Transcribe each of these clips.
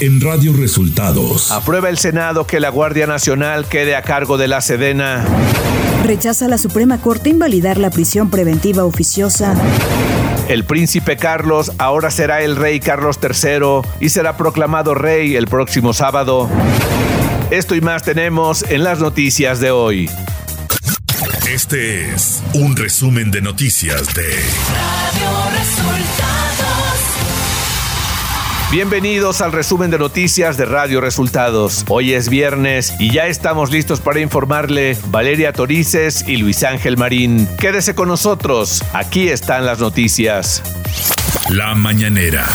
en Radio Resultados. Aprueba el Senado que la Guardia Nacional quede a cargo de la Sedena. Rechaza la Suprema Corte invalidar la prisión preventiva oficiosa. El príncipe Carlos ahora será el rey Carlos III y será proclamado rey el próximo sábado. Esto y más tenemos en las noticias de hoy. Este es un resumen de noticias de Radio Resultados. Bienvenidos al resumen de noticias de Radio Resultados. Hoy es viernes y ya estamos listos para informarle Valeria Torices y Luis Ángel Marín. Quédese con nosotros, aquí están las noticias. La mañanera.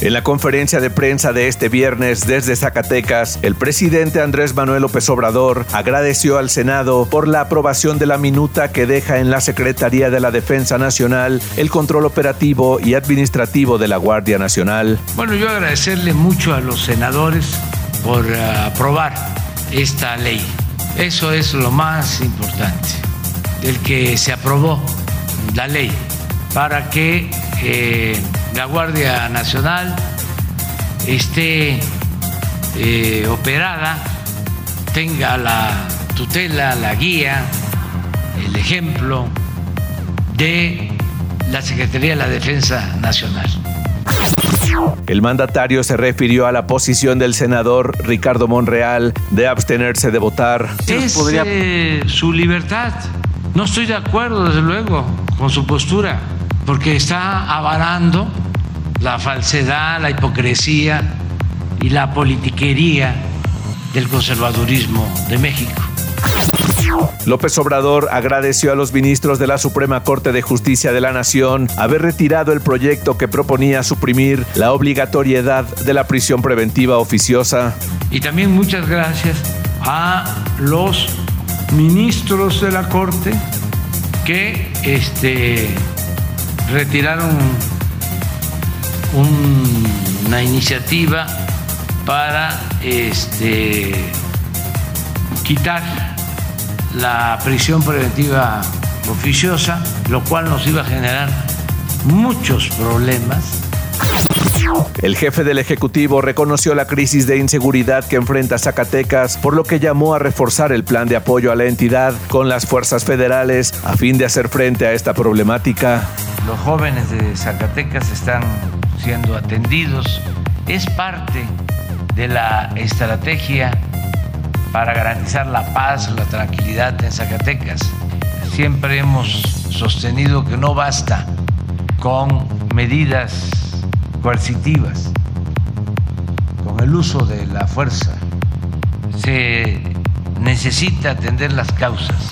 En la conferencia de prensa de este viernes desde Zacatecas, el presidente Andrés Manuel López Obrador agradeció al Senado por la aprobación de la minuta que deja en la Secretaría de la Defensa Nacional el control operativo y administrativo de la Guardia Nacional. Bueno, yo agradecerle mucho a los senadores por eh, aprobar esta ley. Eso es lo más importante, el que se aprobó la ley para que eh, la Guardia Nacional esté eh, operada, tenga la tutela, la guía, el ejemplo de la Secretaría de la Defensa Nacional. El mandatario se refirió a la posición del senador Ricardo Monreal de abstenerse de votar. Es eh, su libertad. No estoy de acuerdo, desde luego, con su postura, porque está avalando la falsedad, la hipocresía y la politiquería del conservadurismo de México. López Obrador agradeció a los ministros de la Suprema Corte de Justicia de la Nación haber retirado el proyecto que proponía suprimir la obligatoriedad de la prisión preventiva oficiosa. Y también muchas gracias a los ministros de la Corte que este, retiraron una iniciativa para este, quitar la prisión preventiva oficiosa, lo cual nos iba a generar muchos problemas. El jefe del Ejecutivo reconoció la crisis de inseguridad que enfrenta Zacatecas, por lo que llamó a reforzar el plan de apoyo a la entidad con las fuerzas federales a fin de hacer frente a esta problemática. Los jóvenes de Zacatecas están siendo atendidos. Es parte de la estrategia para garantizar la paz, la tranquilidad en Zacatecas. Siempre hemos sostenido que no basta con medidas coercitivas, con el uso de la fuerza. Se necesita atender las causas,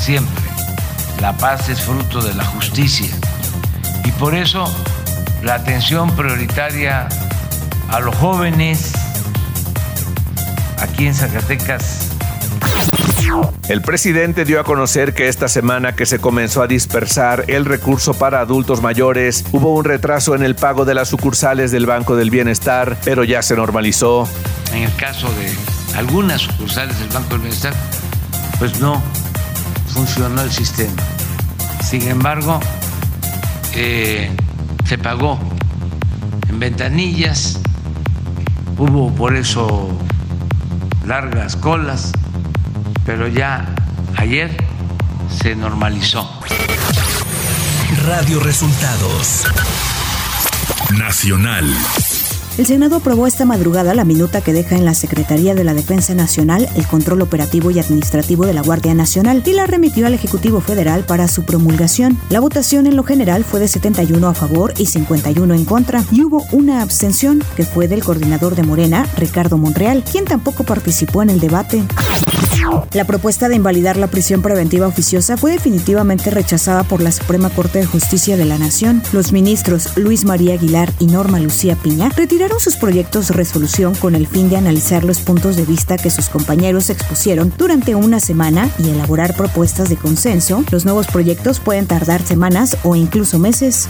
siempre. La paz es fruto de la justicia y por eso la atención prioritaria a los jóvenes aquí en Zacatecas el presidente dio a conocer que esta semana que se comenzó a dispersar el recurso para adultos mayores, hubo un retraso en el pago de las sucursales del Banco del Bienestar, pero ya se normalizó. En el caso de algunas sucursales del Banco del Bienestar, pues no funcionó el sistema. Sin embargo, eh, se pagó en ventanillas, hubo por eso largas colas pero ya ayer se normalizó. Radio Resultados Nacional. El Senado aprobó esta madrugada la minuta que deja en la Secretaría de la Defensa Nacional el control operativo y administrativo de la Guardia Nacional y la remitió al Ejecutivo Federal para su promulgación. La votación en lo general fue de 71 a favor y 51 en contra y hubo una abstención que fue del coordinador de Morena, Ricardo Monreal, quien tampoco participó en el debate. La propuesta de invalidar la prisión preventiva oficiosa fue definitivamente rechazada por la Suprema Corte de Justicia de la Nación. Los ministros Luis María Aguilar y Norma Lucía Piña retiraron sus proyectos de resolución con el fin de analizar los puntos de vista que sus compañeros expusieron durante una semana y elaborar propuestas de consenso. Los nuevos proyectos pueden tardar semanas o incluso meses.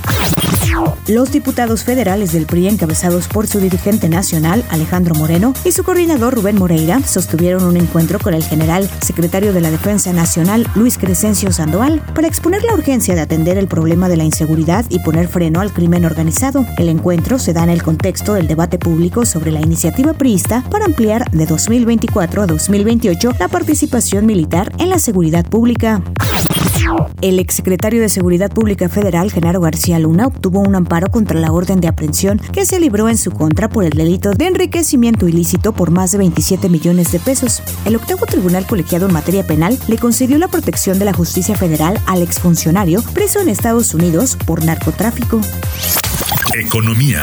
Los diputados federales del PRI, encabezados por su dirigente nacional, Alejandro Moreno, y su coordinador Rubén Moreira, sostuvieron un encuentro con el general secretario de la Defensa Nacional, Luis Crescencio Sandoval, para exponer la urgencia de atender el problema de la inseguridad y poner freno al crimen organizado. El encuentro se da en el contexto del debate público sobre la iniciativa priista para ampliar de 2024 a 2028 la participación militar en la seguridad pública. El exsecretario de Seguridad Pública Federal, Genaro García Luna, obtuvo un amparo contra la orden de aprehensión que se libró en su contra por el delito de enriquecimiento ilícito por más de 27 millones de pesos. El octavo tribunal colegiado en materia penal le concedió la protección de la justicia federal al exfuncionario preso en Estados Unidos por narcotráfico. Economía.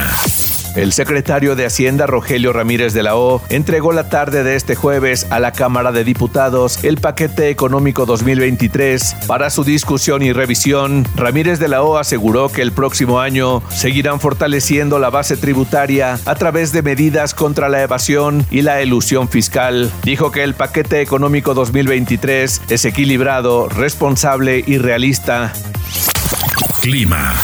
El secretario de Hacienda, Rogelio Ramírez de la O, entregó la tarde de este jueves a la Cámara de Diputados el paquete económico 2023 para su discusión y revisión. Ramírez de la O aseguró que el próximo año seguirán fortaleciendo la base tributaria a través de medidas contra la evasión y la elusión fiscal. Dijo que el paquete económico 2023 es equilibrado, responsable y realista. Clima.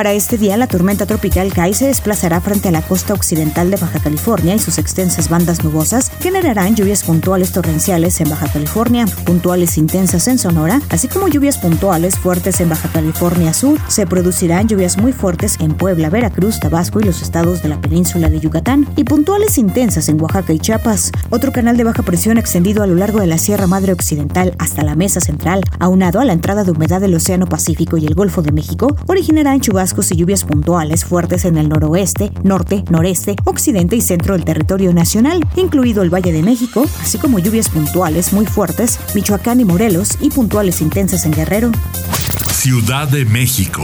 Para este día, la tormenta tropical Kai se desplazará frente a la costa occidental de Baja California y sus extensas bandas nubosas generarán lluvias puntuales torrenciales en Baja California, puntuales intensas en Sonora, así como lluvias puntuales fuertes en Baja California Sur. Se producirán lluvias muy fuertes en Puebla, Veracruz, Tabasco y los estados de la península de Yucatán y puntuales intensas en Oaxaca y Chiapas. Otro canal de baja presión extendido a lo largo de la Sierra Madre Occidental hasta la Mesa Central, aunado a la entrada de humedad del Océano Pacífico y el Golfo de México, originarán chubascos y lluvias puntuales fuertes en el noroeste, norte, noreste, occidente y centro del territorio nacional, incluido el Valle de México, así como lluvias puntuales muy fuertes, Michoacán y Morelos y puntuales intensas en Guerrero. Ciudad de México.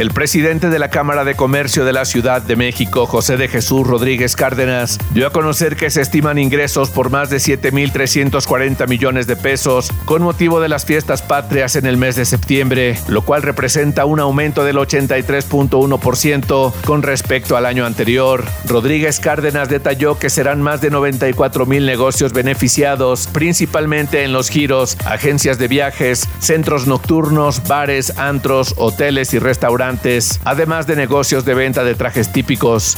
El presidente de la Cámara de Comercio de la Ciudad de México, José de Jesús Rodríguez Cárdenas, dio a conocer que se estiman ingresos por más de 7.340 millones de pesos con motivo de las fiestas patrias en el mes de septiembre, lo cual representa un aumento del 83.1% con respecto al año anterior. Rodríguez Cárdenas detalló que serán más de 94 mil negocios beneficiados, principalmente en los giros, agencias de viajes, centros nocturnos, bares, antros, hoteles y restaurantes además de negocios de venta de trajes típicos.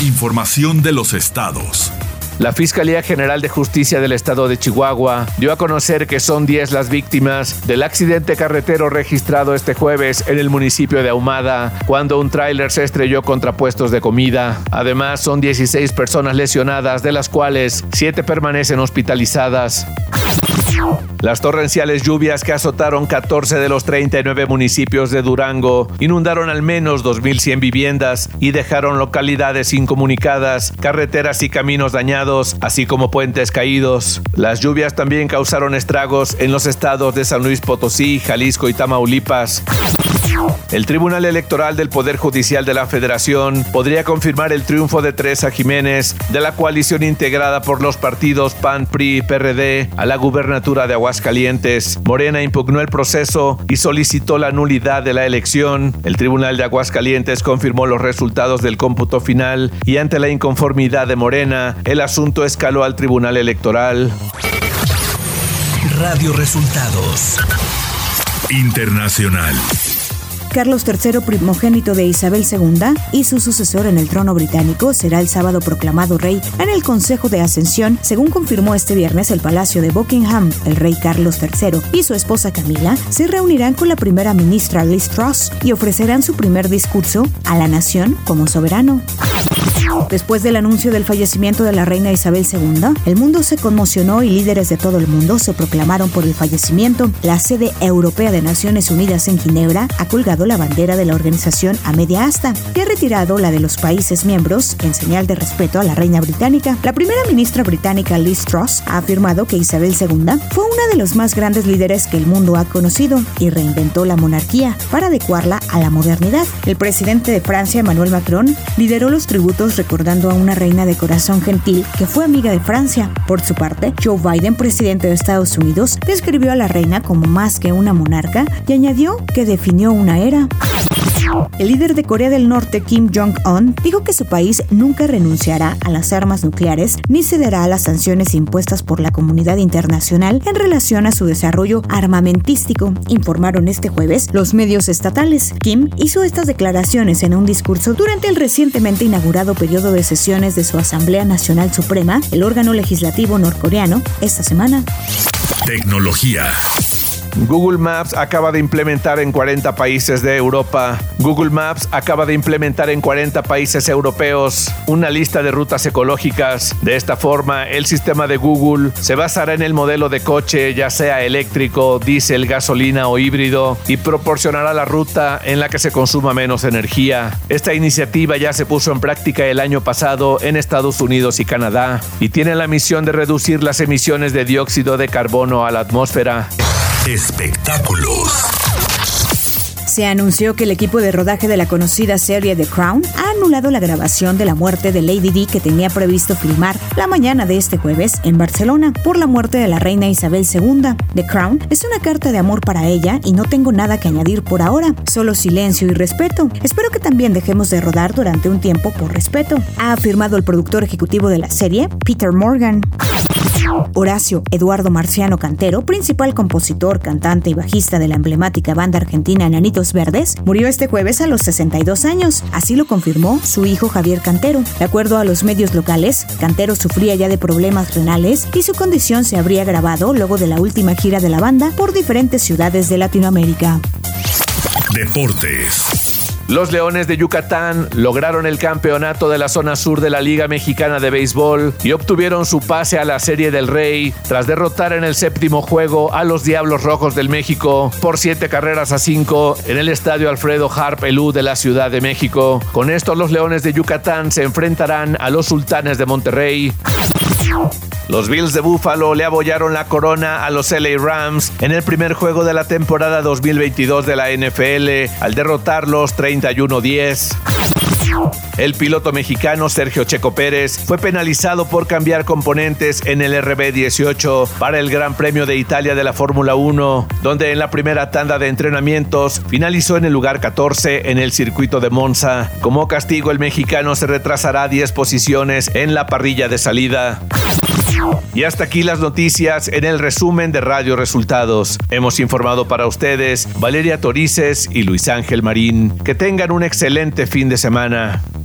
Información de los estados. La Fiscalía General de Justicia del Estado de Chihuahua dio a conocer que son 10 las víctimas del accidente carretero registrado este jueves en el municipio de Ahumada, cuando un tráiler se estrelló contra puestos de comida. Además, son 16 personas lesionadas, de las cuales 7 permanecen hospitalizadas. Las torrenciales lluvias que azotaron 14 de los 39 municipios de Durango inundaron al menos 2.100 viviendas y dejaron localidades incomunicadas, carreteras y caminos dañados, así como puentes caídos. Las lluvias también causaron estragos en los estados de San Luis Potosí, Jalisco y Tamaulipas. El Tribunal Electoral del Poder Judicial de la Federación podría confirmar el triunfo de Teresa Jiménez de la coalición integrada por los partidos PAN, PRI y PRD a la gubernatura de Aguascalientes. Morena impugnó el proceso y solicitó la nulidad de la elección. El Tribunal de Aguascalientes confirmó los resultados del cómputo final y ante la inconformidad de Morena, el asunto escaló al Tribunal Electoral. Radio Resultados. Internacional. Carlos III, primogénito de Isabel II y su sucesor en el trono británico, será el sábado proclamado rey en el Consejo de Ascensión, según confirmó este viernes el Palacio de Buckingham. El rey Carlos III y su esposa Camila se reunirán con la primera ministra Liz Truss y ofrecerán su primer discurso a la nación como soberano. Después del anuncio del fallecimiento de la reina Isabel II, el mundo se conmocionó y líderes de todo el mundo se proclamaron por el fallecimiento. La sede europea de Naciones Unidas en Ginebra ha colgado la bandera de la organización a media asta y ha retirado la de los países miembros en señal de respeto a la reina británica. La primera ministra británica Liz Truss ha afirmado que Isabel II fue una de los más grandes líderes que el mundo ha conocido y reinventó la monarquía para adecuarla a la modernidad. El presidente de Francia, Emmanuel Macron, lideró los tributos recordando a una reina de corazón gentil que fue amiga de Francia. Por su parte, Joe Biden, presidente de Estados Unidos, describió a la reina como más que una monarca y añadió que definió una era. El líder de Corea del Norte, Kim Jong-un, dijo que su país nunca renunciará a las armas nucleares ni cederá a las sanciones impuestas por la comunidad internacional en relación a su desarrollo armamentístico, informaron este jueves los medios estatales. Kim hizo estas declaraciones en un discurso durante el recientemente inaugurado periodo de sesiones de su Asamblea Nacional Suprema, el órgano legislativo norcoreano, esta semana. Tecnología. Google Maps acaba de implementar en 40 países de Europa. Google Maps acaba de implementar en 40 países europeos una lista de rutas ecológicas. De esta forma, el sistema de Google se basará en el modelo de coche, ya sea eléctrico, diésel, gasolina o híbrido, y proporcionará la ruta en la que se consuma menos energía. Esta iniciativa ya se puso en práctica el año pasado en Estados Unidos y Canadá y tiene la misión de reducir las emisiones de dióxido de carbono a la atmósfera. Espectáculos. Se anunció que el equipo de rodaje de la conocida serie The Crown ha anulado la grabación de la muerte de Lady Di que tenía previsto filmar la mañana de este jueves en Barcelona por la muerte de la reina Isabel II. The Crown es una carta de amor para ella y no tengo nada que añadir por ahora, solo silencio y respeto. Espero que también dejemos de rodar durante un tiempo por respeto, ha afirmado el productor ejecutivo de la serie, Peter Morgan. Horacio Eduardo Marciano Cantero, principal compositor, cantante y bajista de la emblemática banda argentina Nanitos Verdes, murió este jueves a los 62 años. Así lo confirmó su hijo Javier Cantero. De acuerdo a los medios locales, Cantero sufría ya de problemas renales y su condición se habría agravado luego de la última gira de la banda por diferentes ciudades de Latinoamérica. Deportes. Los Leones de Yucatán lograron el campeonato de la zona sur de la Liga Mexicana de Béisbol y obtuvieron su pase a la Serie del Rey tras derrotar en el séptimo juego a los Diablos Rojos del México por siete carreras a cinco en el estadio Alfredo Harp Elú de la Ciudad de México. Con esto, los Leones de Yucatán se enfrentarán a los Sultanes de Monterrey. Los Bills de Buffalo le abollaron la corona a los LA Rams en el primer juego de la temporada 2022 de la NFL al derrotarlos 31-10. El piloto mexicano Sergio Checo Pérez fue penalizado por cambiar componentes en el RB18 para el Gran Premio de Italia de la Fórmula 1, donde en la primera tanda de entrenamientos finalizó en el lugar 14 en el circuito de Monza. Como castigo, el mexicano se retrasará 10 posiciones en la parrilla de salida. Y hasta aquí las noticias en el resumen de Radio Resultados. Hemos informado para ustedes Valeria Torices y Luis Ángel Marín. Que tengan un excelente fin de semana. Radio